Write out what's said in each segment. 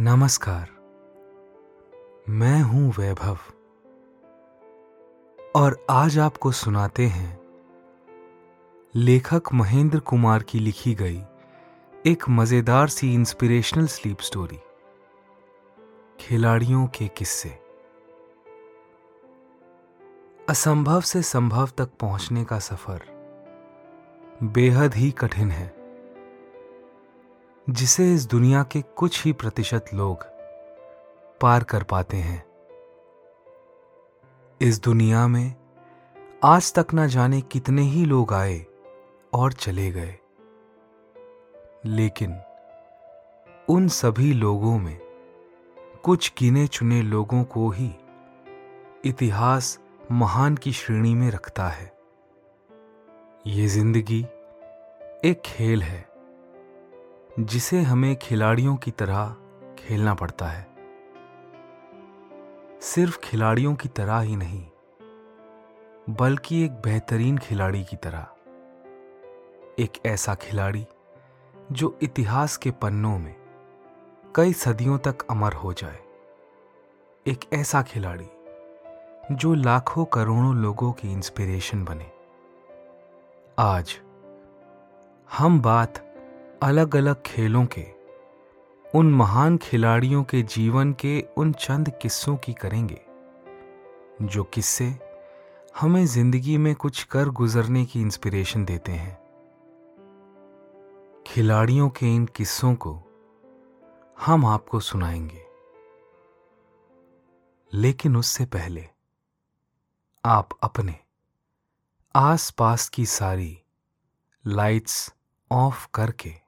नमस्कार। मैं हूँ वैभव। और आज आपको सुनाते हैं, लेखक महेंद्र कुमार की लिखी गई एक मज़ेदार सी इंस्पिरेशनल स्लीप स्टोरी खिलाड़ियों के किस्से। असंभव से संभव तक पहुँचने का सफ़र बेहद ही कठिन है। जिसे इस दुनिया के कुछ ही प्रतिशत लोग पार कर पाते हैं। इस दुनिया में आज तक ना जाने कितने ही लोग आए और चले गए। लेकिन उन सभी लोगों में कुछ गिने चुने लोगों को ही इतिहास महान की श्रेणी में रखता है। ये ज़िंदगी एक खेल है। जिसे हमें खिलाड़ियों की तरह खेलना पड़ता है। सिर्फ़ खिलाड़ियों की तरह ही नहीं, बल्कि एक बेहतरीन खिलाड़ी की तरह। एक ऐसा खिलाड़ी जो इतिहास के पन्नों में कई सदियों तक अमर हो जाए। एक ऐसा खिलाड़ी जो लाखों करोड़ों लोगों की इंस्पिरेशन बने। आज हम बात अलग अलग खेलों के, उन महान खिलाड़ियों के जीवन के उन चंद किस्सों की करेंगे, जो किस्से हमें ज़िंदगी में कुछ कर गुजरने की इंस्पिरेशन देते हैं। खिलाड़ियों के इन किस्सों को हम आपको सुनाएँगे। लेकिन उससे पहले, आप अपने आसपास की सारी लाइट्स ऑफ़ करके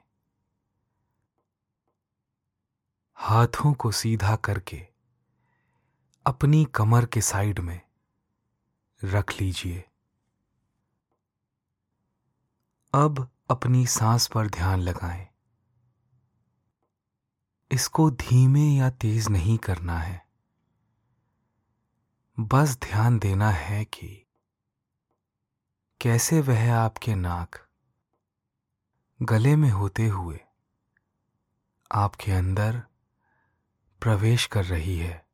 हाथों को सीधा करके अपनी कमर के साइड में रख लीजिए। अब अपनी सांस पर ध्यान लगाएँ। इसको धीमे या तेज नहीं करना है। बस ध्यान देना है कि कैसे वह आपके नाक गले में होते हुए आपके अंदर प्रवेश कर रही है।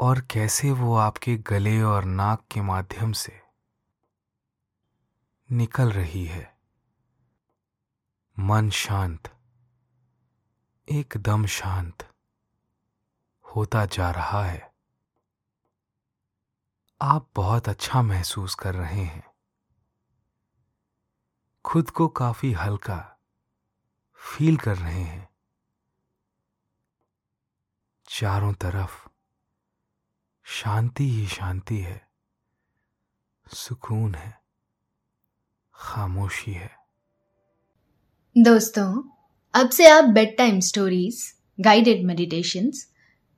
और कैसे वो आपके गले और नाक के माध्यम से निकल रही है। मन शांत, एकदम शांत होता जा रहा है। आप बहुत अच्छा महसूस कर रहे हैं। खुद को काफ़ी हल्का फील कर रहे हैं। चारों तरफ़। शांति ही शांति है। सुकून है। खामोशी है। दोस्तों, अब से आप bedtime stories guided meditation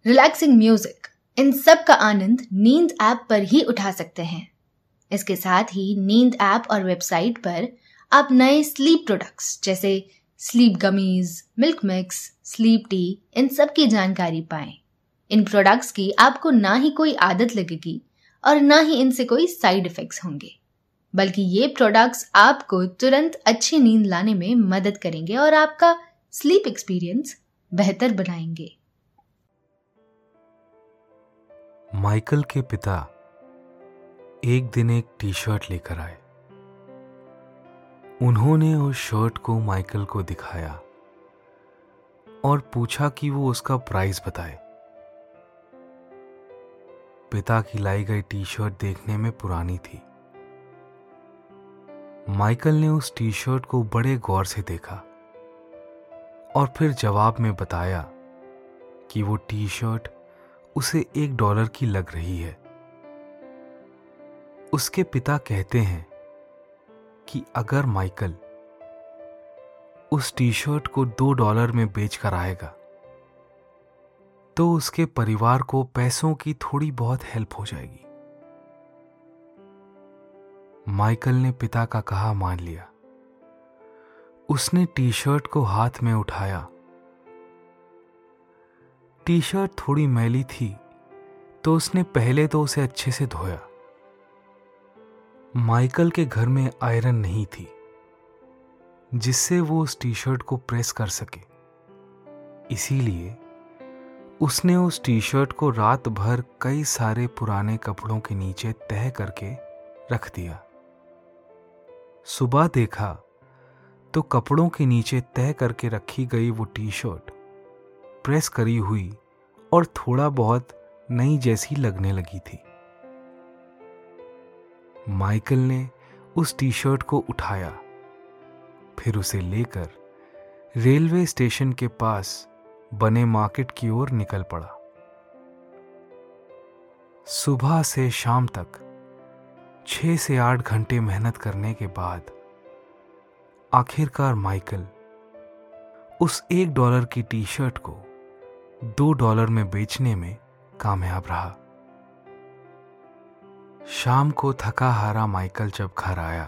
relaxing music इन सब का आनंद नींद ऐप पर ही उठा सकते हैं। इसके साथ ही नींद ऐप और वेबसाइट पर आप नए स्लीप प्रोडक्ट्स जैसे sleep gummies, milk mix, sleep tea, इन सब की जानकारी पाएँ। इन प्रोडक्ट्स की आपको ना ही कोई आदत लगेगी और ना ही इनसे कोई साइड इफेक्ट्स होंगे। बल्कि ये प्रोडक्ट्स आपको तुरंत अच्छी नींद लाने में मदद करेंगे और आपका स्लीप एक्सपीरियंस बेहतर बनाएँगे। माइकल के पिता एक दिन एक टी शर्ट लेकर आए। उन्होंने उस शर्ट को माइकल को दिखाया और पूछा कि वो उसका प्राइस बताए। पिता की लाई गई टी शर्ट देखने में पुरानी थी। माइकल ने उस टी शर्ट को बड़े गौर से देखा और फिर जवाब में बताया कि वो टी शर्ट उसे एक डॉलर की लग रही है। उसके पिता कहते हैं कि अगर माइकल उस टी शर्ट को दो डॉलर में बेचकर आएगा तो उसके परिवार को पैसों की थोड़ी बहुत हेल्प हो जाएगी। माइकल ने पिता का कहा मान लिया। उसने टी शर्ट को हाथ में उठाया। टी शर्ट थोड़ी मैली थी तो उसने पहले तो उसे अच्छे से धोया। माइकल के घर में आयरन नहीं थी, जिससे वो उस टी शर्ट को प्रेस कर सके। इसीलिए उसने उस टी शर्ट को रात भर कई सारे पुराने कपड़ों के नीचे तह करके रख दिया। सुबह देखा तो कपड़ों के नीचे तय करके रखी गई वो टी शर्ट प्रेस करी हुई और थोड़ा बहुत नई जैसी लगने लगी थी। माइकल ने उस टी शर्ट को उठाया, फिर उसे लेकर रेलवे स्टेशन के पास बने मार्केट की ओर निकल पड़ा। सुबह से शाम तक छह से आठ घंटे मेहनत करने के बाद आखिरकार माइकल उस एक डॉलर की टी शर्ट को दो डॉलर में बेचने में कामयाब रहा। शाम को थका हारा माइकल जब घर आया,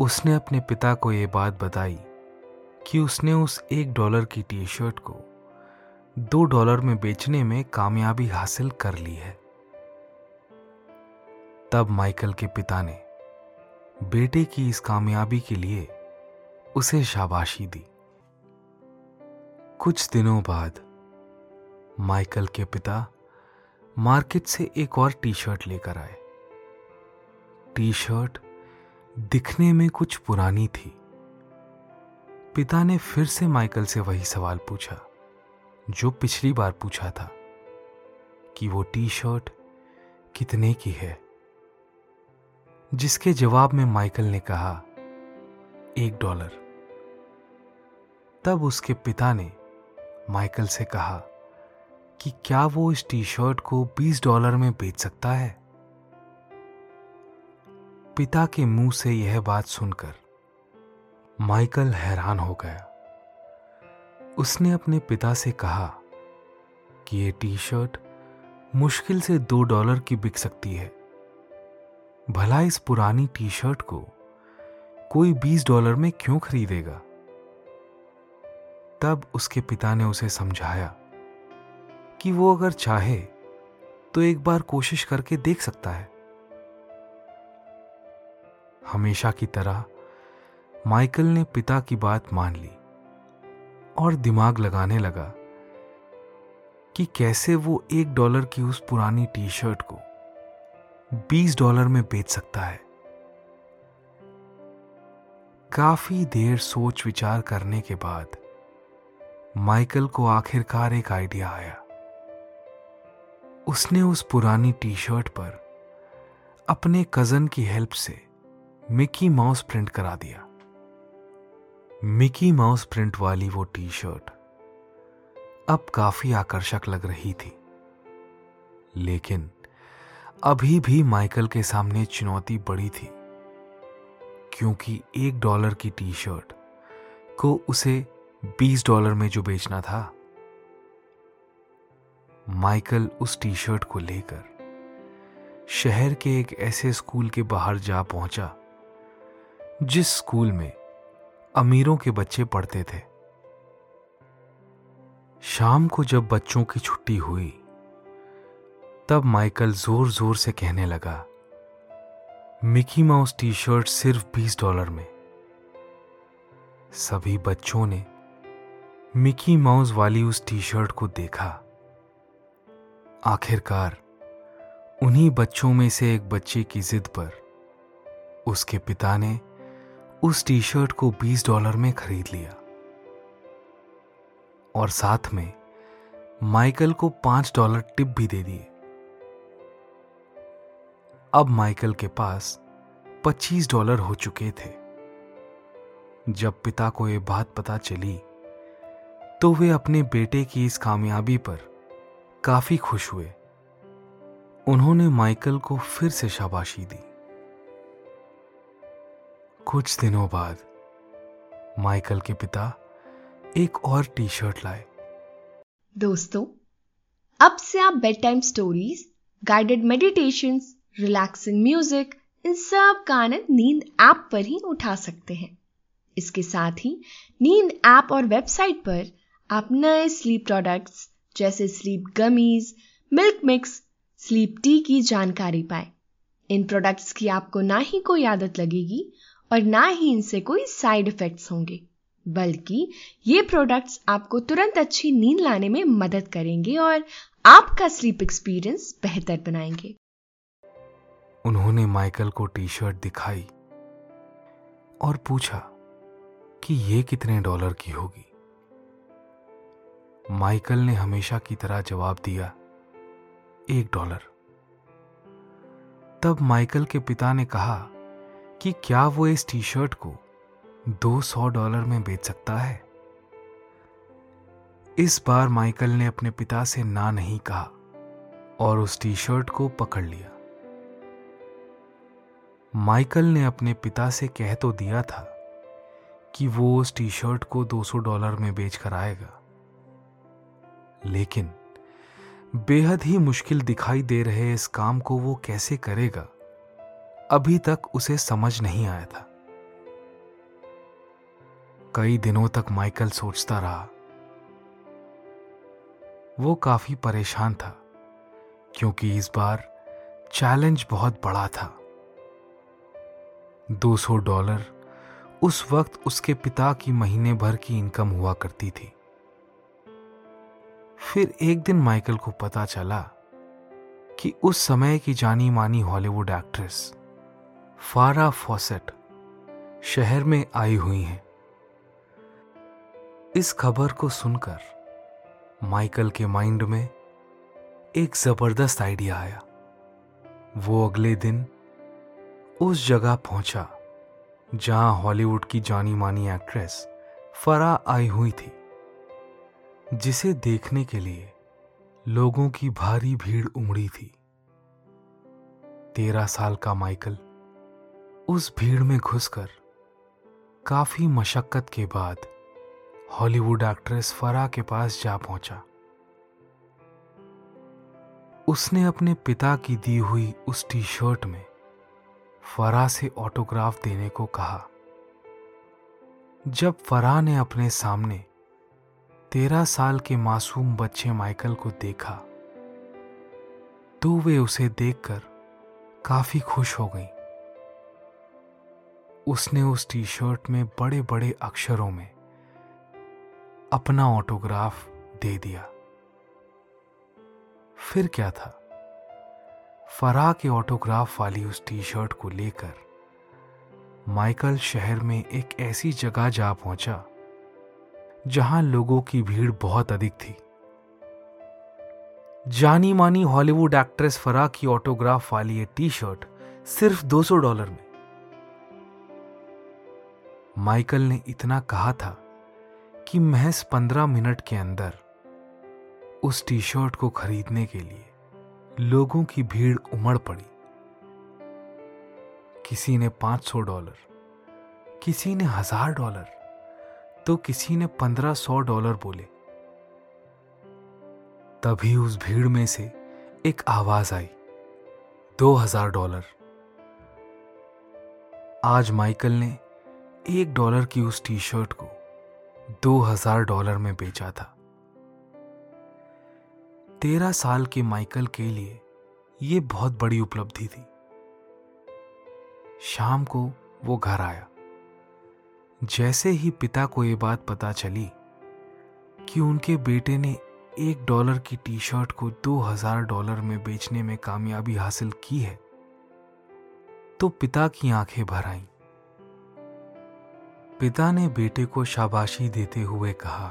उसने अपने पिता को यह बात बताई कि उसने उस एक डॉलर की टी शर्ट को दो डॉलर में बेचने में कामयाबी हासिल कर ली है। तब माइकल के पिता ने बेटे की इस कामयाबी के लिए उसे शाबाशी दी। कुछ दिनों बाद माइकल के पिता मार्केट से एक और टी शर्ट लेकर आए। टी शर्ट दिखने में कुछ पुरानी थी। पिता ने फिर से माइकल से वही सवाल पूछा, जो पिछली बार पूछा था, कि वो टी शर्ट कितने की है? जिसके जवाब में माइकल ने कहा, एक डॉलर। तब उसके पिता ने माइकल से कहा कि क्या वो इस टी शर्ट को 20 डॉलर में बेच सकता है? पिता के मुँह से यह बात सुनकर माइकल हैरान हो गया। उसने अपने पिता से कहा कि यह टी शर्ट मुश्किल से दो डॉलर की बिक सकती है। भला इस पुरानी टी शर्ट को कोई बीस डॉलर में क्यों खरीदेगा? तब उसके पिता ने उसे समझाया कि वो अगर चाहे तो एक बार कोशिश करके देख सकता है। हमेशा की तरह, माइकल ने पिता की बात मान ली और दिमाग लगाने लगा कि कैसे वो एक डॉलर की उस पुरानी टी शर्ट को बीस डॉलर में बेच सकता है। काफ़ी देर सोच विचार करने के बाद, माइकल को आखिरकार एक आइडिया आया। उसने उस पुरानी टी शर्ट पर अपने कज़न की हेल्प से मिकी माउस प्रिंट करा दिया। मिकी माउस प्रिंट वाली वो टी शर्ट अब काफ़ी आकर्षक लग रही थी। लेकिन अभी भी माइकल के सामने चुनौती बड़ी थी, क्योंकि एक डॉलर की टी शर्ट को उसे बीस डॉलर में जो बेचना था माइकल उस टी शर्ट को लेकर शहर के एक ऐसे स्कूल के बाहर जा पहुँचा, जिस स्कूल में अमीरों के बच्चे पढ़ते थे। शाम को जब बच्चों की छुट्टी हुई, तब माइकल ज़ोर ज़ोर से कहने लगा, मिकी माउस टी शर्ट सिर्फ़ बीस डॉलर में। सभी बच्चों ने मिकी माउस वाली उस टी शर्ट को देखा। आखिरकार, उन्हीं बच्चों में से एक बच्चे की जिद पर, उसके पिता ने उस टी शर्ट को 20 डॉलर में खरीद लिया। और साथ में, माइकल को पाँच डॉलर टिप भी दे दिए। अब माइकल के पास 25 डॉलर हो चुके थे। जब पिता को यह बात पता चली तो वे अपने बेटे की इस कामयाबी पर काफ़ी खुश हुए। उन्होंने माइकल को फिर से शाबाशी दी। कुछ दिनों बाद, माइकल के पिता एक और टी शर्ट लाए। दोस्तों, अब से आप bedtime stories guided meditation relaxing music इन सब का आनंद नींद ऐप पर ही उठा सकते हैं। इसके साथ ही नींद ऐप और वेबसाइट पर आप नए स्लीप प्रोडक्ट्स जैसे sleep gummies milk mix sleep tea की जानकारी पाए। इन प्रोडक्ट्स की आपको ना ही कोई आदत लगेगी और ना ही इनसे कोई साइड इफेक्ट्स होंगे, बल्कि ये प्रोडक्ट्स आपको तुरंत अच्छी नींद लाने में मदद करेंगे और आपका स्लीप एक्सपीरियंस बेहतर बनाएँगे। उन्होंने माइकल को टी शर्ट दिखाई और पूछा कि ये कितने डॉलर की होगी? माइकल ने हमेशा की तरह जवाब दिया, एक डॉलर. तब माइकल के पिता ने कहा कि क्या वो इस टी शर्ट को दो सौ डॉलर में बेच सकता है? इस बार माइकल ने अपने पिता से ना नहीं कहा और उस टी शर्ट को पकड़ लिया। माइकल ने अपने पिता से कह तो दिया था कि वो उस टी शर्ट को 200 डॉलर में बेच कर आएगा। लेकिन बेहद ही मुश्किल दिखाई दे रहे इस काम को वो कैसे करेगा? अभी तक उसे समझ नहीं आया था। कई दिनों तक माइकल सोचता रहा। वो काफ़ी परेशान था, क्योंकि इस बार चैलेंज बहुत बड़ा था। 200 डॉलर उस वक्त उसके पिता की महीने भर की इनकम हुआ करती थी। फिर एक दिन माइकल को पता चला कि उस समय की जानी मानी हॉलीवुड एक्ट्रेस फारा फॉसेट शहर में आई हुई हैं। इस खबर को सुनकर माइकल के माइंड में एक ज़बरदस्त आइडिया आया। वो अगले दिन उस जगह पहुँचा जहाँ हॉलीवुड की जानी मानी एक्ट्रेस फरा आई हुई थी। जिसे देखने के लिए लोगों की भारी भीड़ उमड़ी थी। तेरह साल का माइकल उस भीड़ में घुसकर काफ़ी मशक्कत के बाद हॉलीवुड एक्ट्रेस फरा के पास जा पहुँचा। उसने अपने पिता की दी हुई उस टी शर्ट में फरा से ऑटोग्राफ देने को कहा। जब फरा ने अपने सामने तेरह साल के मासूम बच्चे माइकल को देखा तो वे उसे देखकर काफ़ी खुश हो गई। उसने उस टी शर्ट में बड़े बड़े अक्षरों में अपना ऑटोग्राफ दे दिया। फिर क्या था? फरा के ऑटोग्राफ वाली उस टी शर्ट को लेकर माइकल शहर में एक ऐसी जगह जा पहुँचा जहाँ लोगों की भीड़ बहुत अधिक थी। जानी मानी हॉलीवुड एक्ट्रेस फरा की ऑटोग्राफ वाली ये टी शर्ट सिर्फ़ 200 डॉलर में। माइकल ने इतना कहा था कि महज 15 मिनट के अंदर उस टी शर्ट को खरीदने के लिए लोगों की भीड़ उमड़ पड़ी। किसी ने 500 डॉलर, किसी ने हज़ार डॉलर तो किसी ने पंद्रह सौ डॉलर बोले। तभी उस भीड़ में से एक आवाज़ आई, दो हज़ार डॉलर। आज माइकल ने एक डॉलर की उस टी शर्ट को दो हज़ार डॉलर में बेचा था। तेरह साल के माइकल के लिए यह बहुत बड़ी उपलब्धि थी। शाम को वो घर आया। जैसे ही पिता को यह बात पता चली कि उनके बेटे ने एक डॉलर की टी शर्ट को दो हज़ार डॉलर में बेचने में कामयाबी हासिल की है तो पिता की आँखें भर आईं। पिता ने बेटे को शाबाशी देते हुए कहा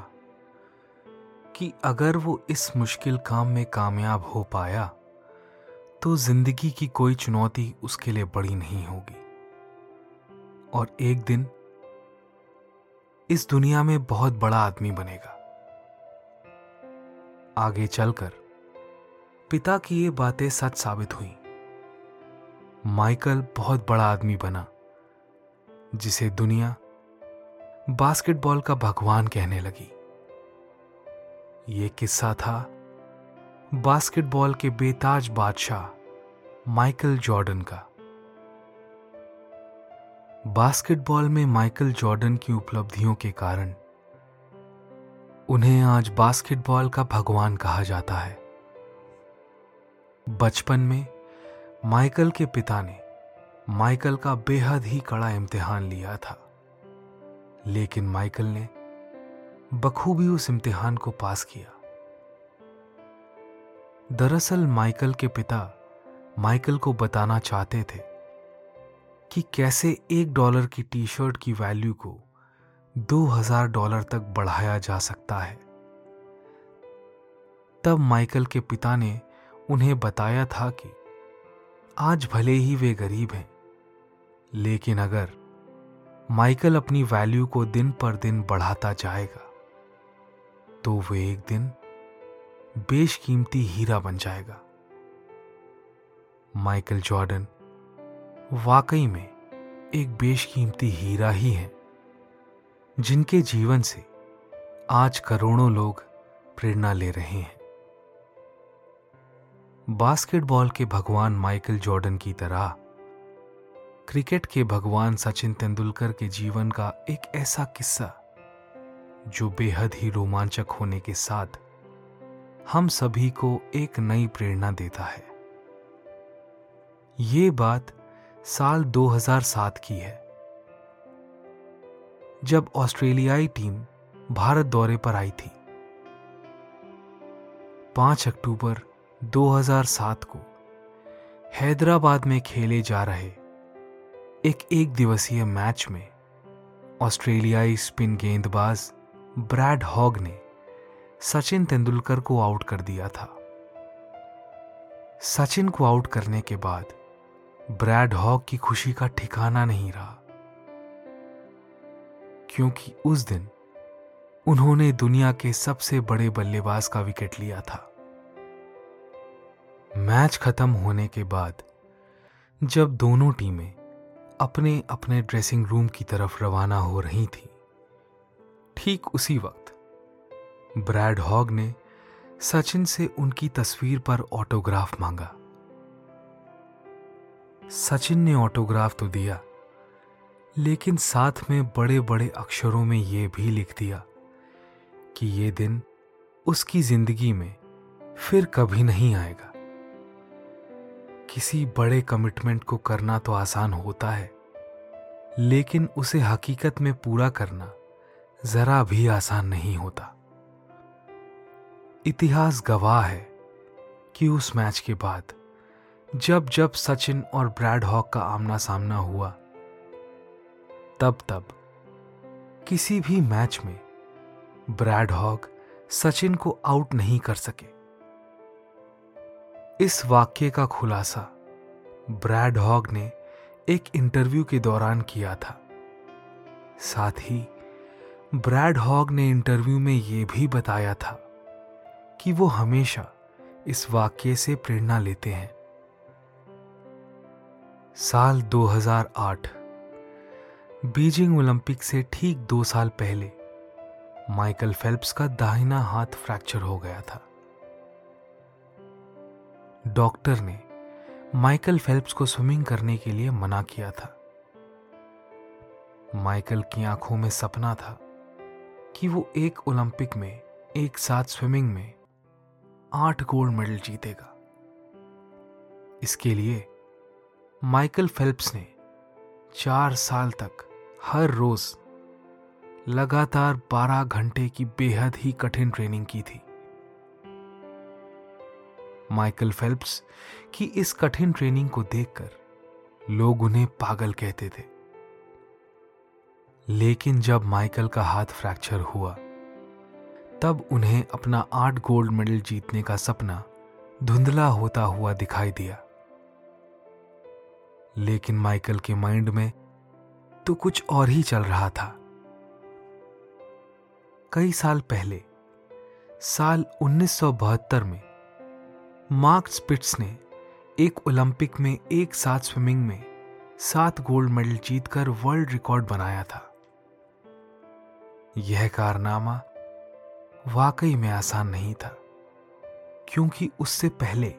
कि अगर वो इस मुश्किल काम में कामयाब हो पाया तो ज़िंदगी की कोई चुनौती उसके लिए बड़ी नहीं होगी। और एक दिन इस दुनिया में बहुत बड़ा आदमी बनेगा। आगे चलकर पिता की ये बातें सच साबित हुई। माइकल बहुत बड़ा आदमी बना, जिसे दुनिया बास्केटबॉल का भगवान कहने लगी। ये किस्सा था बास्केटबॉल के बेताज बादशाह माइकल जॉर्डन का। बास्केटबॉल में माइकल जॉर्डन की उपलब्धियों के कारण उन्हें आज बास्केटबॉल का भगवान कहा जाता है। बचपन में माइकल के पिता ने माइकल का बेहद ही कड़ा इम्तिहान लिया था। लेकिन माइकल ने बखूबी उस इम्तिहान को पास किया। दरअसल माइकल के पिता माइकल को बताना चाहते थे कि कैसे एक डॉलर की टी शर्ट की वैल्यू को दो हज़ार डॉलर तक बढ़ाया जा सकता है। तब माइकल के पिता ने उन्हें बताया था कि आज भले ही वे गरीब हैं, लेकिन अगर माइकल अपनी वैल्यू को दिन पर दिन बढ़ाता जाएगा तो वे एक दिन बेशकीमती हीरा बन जाएगा। माइकल जॉर्डन वाकई में एक बेशकीमती हीरा ही है, जिनके जीवन से आज करोड़ों लोग प्रेरणा ले रहे हैं। बास्केटबॉल के भगवान माइकल जॉर्डन की तरह, क्रिकेट के भगवान सचिन तेंदुलकर के जीवन का एक ऐसा किस्सा, जो बेहद ही रोमांचक होने के साथ हम सभी को एक नई प्रेरणा देता है। ये बात साल 2007 की है। जब ऑस्ट्रेलियाई टीम भारत दौरे पर आई थी 5 अक्टूबर 2007 को हैदराबाद में खेले जा रहे एक एक दिवसीय मैच में ऑस्ट्रेलियाई स्पिन गेंदबाज ब्रैड हॉग ने सचिन तेंदुलकर को आउट कर दिया था। सचिन को आउट करने के बाद ब्रैड हॉक की खुशी का ठिकाना नहीं रहा। क्योंकि उस दिन उन्होंने दुनिया के सबसे बड़े बल्लेबाज का विकेट लिया था। मैच खत्म होने के बाद जब दोनों टीमें अपने अपने ड्रेसिंग रूम की तरफ़ रवाना हो रही थी, ठीक उसी वक्त ब्रैड हॉग ने सचिन से उनकी तस्वीर पर ऑटोग्राफ मांगा। सचिन ने ऑटोग्राफ तो दिया, लेकिन साथ में बड़े बड़े अक्षरों में यह भी लिख दिया कि यह दिन उसकी ज़िंदगी में फिर कभी नहीं आएगा। किसी बड़े कमिटमेंट को करना तो आसान होता है, लेकिन उसे हकीकत में पूरा करना जरा भी आसान नहीं होता। इतिहास गवाह है कि उस मैच के बाद जब जब सचिन और ब्रैड हॉक का आमना सामना हुआ, तब तब किसी भी मैच में ब्रैड हॉक सचिन को आउट नहीं कर सके। इस वाक्य का खुलासा ब्रैड हॉग ने एक इंटरव्यू के दौरान किया था। साथ ही ब्रैड हॉग ने इंटरव्यू में यह भी बताया था कि वो हमेशा इस वाक्य से प्रेरणा लेते हैं। साल 2008 बीजिंग ओलंपिक से ठीक दो साल पहले, माइकल फेल्प्स का दाहिना हाथ फ्रैक्चर हो गया था। डॉक्टर ने माइकल फेल्प्स को स्विमिंग करने के लिए मना किया था। माइकल की आँखों में सपना था कि वो एक ओलंपिक में, एक साथ स्विमिंग में आठ गोल्ड मेडल जीतेगा। इसके लिए माइकल फेल्प्स ने चार साल तक हर रोज लगातार बारह घंटे की बेहद ही कठिन ट्रेनिंग की थी। माइकल फेल्प्स की इस कठिन ट्रेनिंग को देखकर लोग उन्हें पागल कहते थे। लेकिन जब माइकल का हाथ फ्रैक्चर हुआ, तब उन्हें अपना आठ गोल्ड मेडल जीतने का सपना धुंधला होता हुआ दिखाई दिया। लेकिन माइकल के माइंड में तो कुछ और ही चल रहा था। कई साल पहले, साल 1972 में, मार्क स्पिट्स ने एक ओलंपिक में एक साथ स्विमिंग में सात गोल्ड मेडल जीतकर वर्ल्ड रिकॉर्ड बनाया था। यह कारनामा वाकई में आसान नहीं था, क्योंकि उससे पहले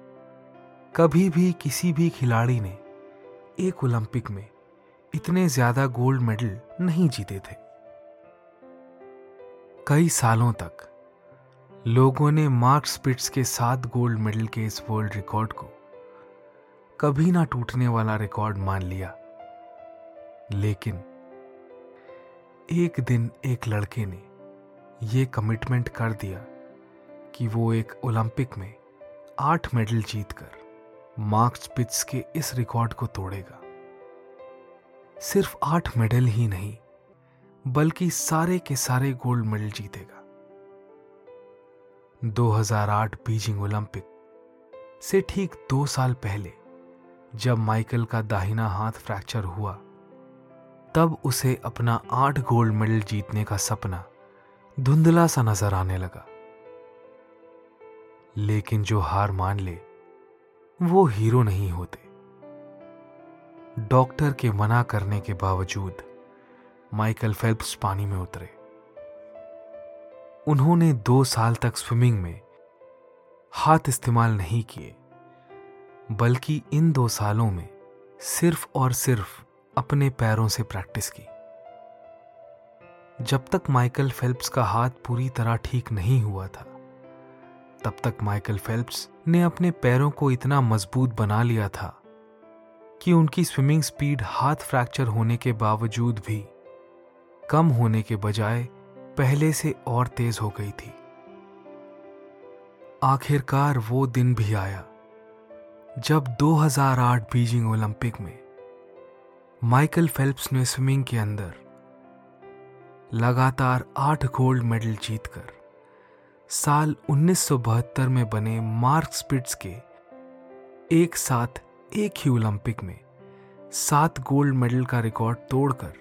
कभी भी किसी भी खिलाड़ी ने एक ओलंपिक में इतने ज़्यादा गोल्ड मेडल नहीं जीते थे। कई सालों तक लोगों ने मार्क स्पिट्स के सात गोल्ड मेडल के इस वर्ल्ड रिकॉर्ड को कभी ना टूटने वाला रिकॉर्ड मान लिया। लेकिन एक दिन एक लड़के ने यह कमिटमेंट कर दिया कि वो एक ओलंपिक में आठ मेडल जीतकर मार्क स्पिट्स के इस रिकॉर्ड को तोड़ेगा। सिर्फ़ आठ मेडल ही नहीं, बल्कि सारे के सारे गोल्ड मेडल जीतेगा। 2008 बीजिंग ओलंपिक से ठीक दो साल पहले, जब माइकल का दाहिना हाथ फ्रैक्चर हुआ, तब उसे अपना आठ गोल्ड मेडल जीतने का सपना धुंधला सा नज़र आने लगा। लेकिन जो हार मान ले वो हीरो नहीं होते। डॉक्टर के मना करने के बावजूद माइकल फेल्प्स पानी में उतरे। उन्होंने दो साल तक स्विमिंग में हाथ इस्तेमाल नहीं किए, बल्कि इन दो सालों में सिर्फ़ और सिर्फ़ अपने पैरों से प्रैक्टिस की। जब तक माइकल फेल्प्स का हाथ पूरी तरह ठीक नहीं हुआ था तब तक माइकल फेल्प्स ने अपने पैरों को इतना मज़बूत बना लिया था कि उनकी स्विमिंग स्पीड हाथ फ्रैक्चर होने के बावजूद भी कम होने के बजाय पहले से और तेज हो गई थी। आखिरकार वो दिन भी आया जब 2008 बीजिंग ओलंपिक में माइकल फेल्प्स ने स्विमिंग के अंदर लगातार आठ गोल्ड मेडल जीतकर साल 1972 में बने मार्क स्पिट्स के एक साथ एक ही ओलंपिक में सात गोल्ड मेडल का रिकॉर्ड तोड़कर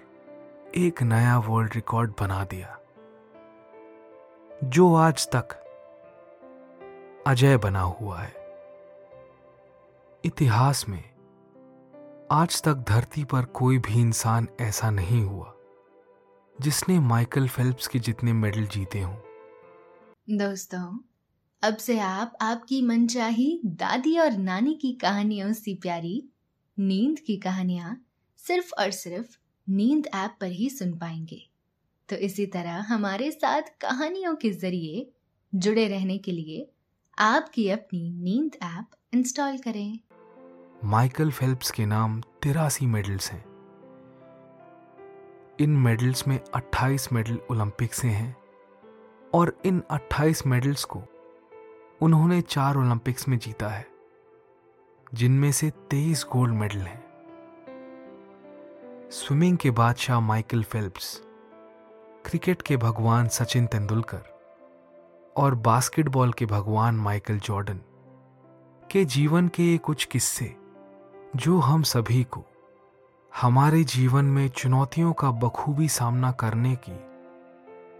एक नया वर्ल्ड रिकॉर्ड बना दिया। जो आज तक अजय बना हुआ है। इतिहास में आज तक धरती पर कोई भी इंसान ऐसा नहीं हुआ, जिसने माइकल फेल्प्स के जितने मेडल जीते हों। दोस्तों, अब से आप आपकी मनचाही दादी और नानी की कहानियों से प्यारी नींद की कहानियाँ सिर्फ़ और सिर्फ़ नींद ऐप पर ही सुन पाएँगे। तो इसी तरह हमारे साथ कहानियों के ज़रिए जुड़े रहने के लिए आपकी अपनी नींद ऐप इंस्टॉल करें। माइकल फेल्प्स के नाम तिरासी मेडल्स हैं। इन मेडल्स में 28 मेडल ओलंपिक से हैं। और इन 28 मेडल्स को उन्होंने चार ओलंपिक्स में जीता है, जिनमें से 23 गोल्ड मेडल हैं। स्विमिंग के बादशाह माइकल फेल्प्स, क्रिकेट के भगवान सचिन तेंदुलकर और बास्केटबॉल के भगवान माइकल जॉर्डन के जीवन के ये कुछ किस्से, जो हम सभी को हमारे जीवन में चुनौतियों का बखूबी सामना करने की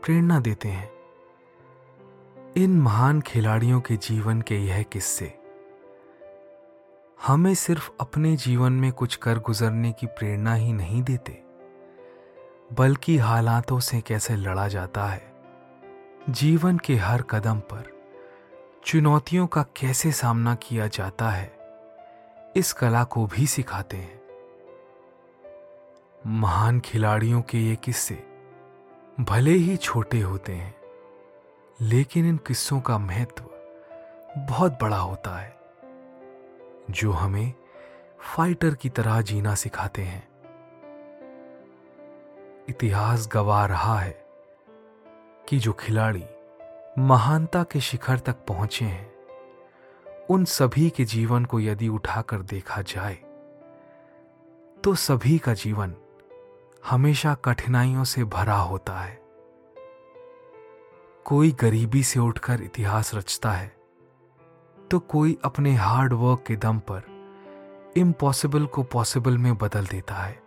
प्रेरणा देते हैं। इन महान खिलाड़ियों के जीवन के यह किस्से। हमें सिर्फ़ अपने जीवन में कुछ कर गुजरने की प्रेरणा ही नहीं देते, बल्कि हालातों से कैसे लड़ा जाता है, जीवन के हर कदम पर चुनौतियों का कैसे सामना किया जाता है, इस कला को भी सिखाते हैं। महान खिलाड़ियों के ये किस्से भले ही छोटे होते हैं लेकिन इन किस्सों का महत्व बहुत बड़ा होता है, जो हमें फाइटर की तरह जीना सिखाते हैं। इतिहास गवा रहा है कि जो खिलाड़ी महानता के शिखर तक पहुँचे हैं, उन सभी के जीवन को यदि उठाकर देखा जाए तो सभी का जीवन हमेशा कठिनाइयों से भरा होता है। कोई गरीबी से उठकर इतिहास रचता है तो कोई अपने हार्ड वर्क के दम पर इम्पॉसिबल को पॉसिबल में बदल देता है।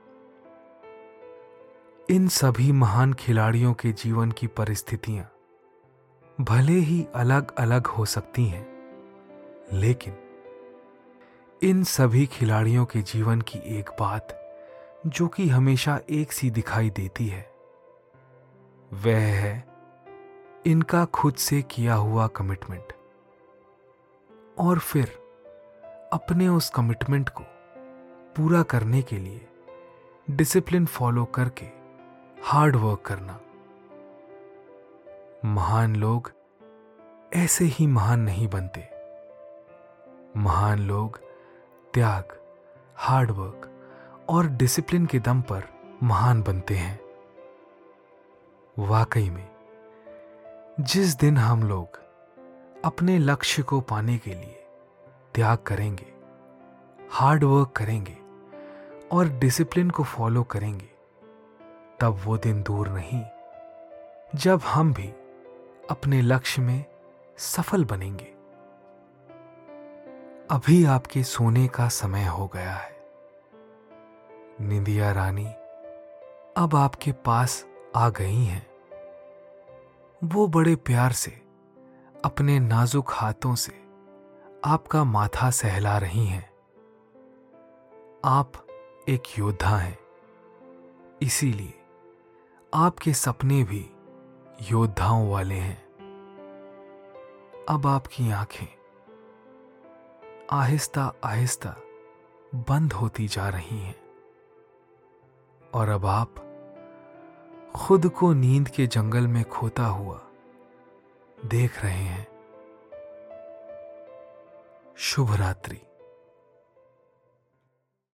इन सभी महान खिलाड़ियों के जीवन की परिस्थितियाँ भले ही अलग अलग हो सकती हैं, लेकिन इन सभी खिलाड़ियों के जीवन की एक बात जो कि हमेशा एक सी दिखाई देती है, वह है इनका खुद से किया हुआ कमिटमेंट और फिर अपने उस कमिटमेंट को पूरा करने के लिए डिसिप्लिन फॉलो करके हार्ड वर्क करना। महान लोग ऐसे ही महान नहीं बनते। महान लोग त्याग हार्ड वर्क और डिसिप्लिन के दम पर महान बनते हैं। वाकई में जिस दिन हम लोग अपने लक्ष्य को पाने के लिए त्याग करेंगे हार्ड वर्क करेंगे और डिसिप्लिन को फॉलो करेंगे, तब वो दिन दूर नहीं जब हम भी अपने लक्ष्य में सफल बनेंगे। अभी आपके सोने का समय हो गया है। निंदिया रानी, अब आपके पास आ गई हैं। वो बड़े प्यार से, अपने नाजुक हाथों से आपका माथा सहला रही हैं। आप एक योद्धा हैं। इसीलिए आपके सपने भी योद्धाओं वाले हैं। अब आपकी आँखें आहिस्ता आहिस्ता बंद होती जा रही हैं। और अब आप खुद को नींद के जंगल में खोता हुआ देख रहे हैं। शुभ रात्रि।